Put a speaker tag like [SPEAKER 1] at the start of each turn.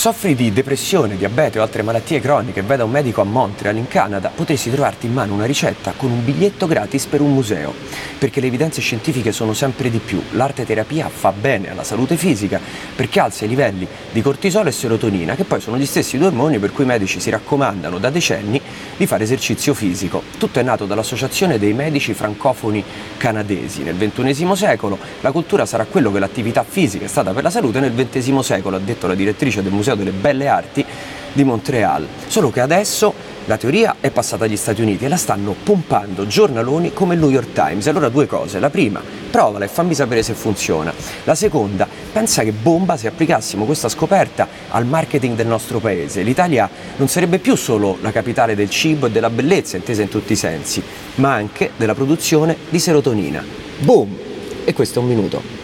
[SPEAKER 1] soffri di depressione, diabete o altre malattie croniche, veda un medico a Montreal in Canada, potresti trovarti in mano una ricetta con un biglietto gratis per un museo, perché le evidenze scientifiche sono sempre di più. L'arte terapia fa bene alla salute fisica perché alza i livelli di cortisolo e serotonina, che poi sono gli stessi due ormoni per cui i medici si raccomandano da decenni di fare esercizio fisico. Tutto è nato dall'Associazione dei Medici Francofoni Canadesi. Nel XXI secolo la cultura sarà quello che l'attività fisica è stata per la salute nel XX secolo, ha detto la direttrice del Museo delle Belle Arti di Montreal. Solo che adesso la teoria è passata agli Stati Uniti e la stanno pompando giornaloni come il New York Times. Allora due cose. La prima, provala e fammi sapere se funziona. La seconda, pensa che bomba se applicassimo questa scoperta al marketing del nostro paese. L'Italia non sarebbe più solo la capitale del cibo e della bellezza, intesa in tutti i sensi, ma anche della produzione di serotonina. Boom! E questo è un minuto.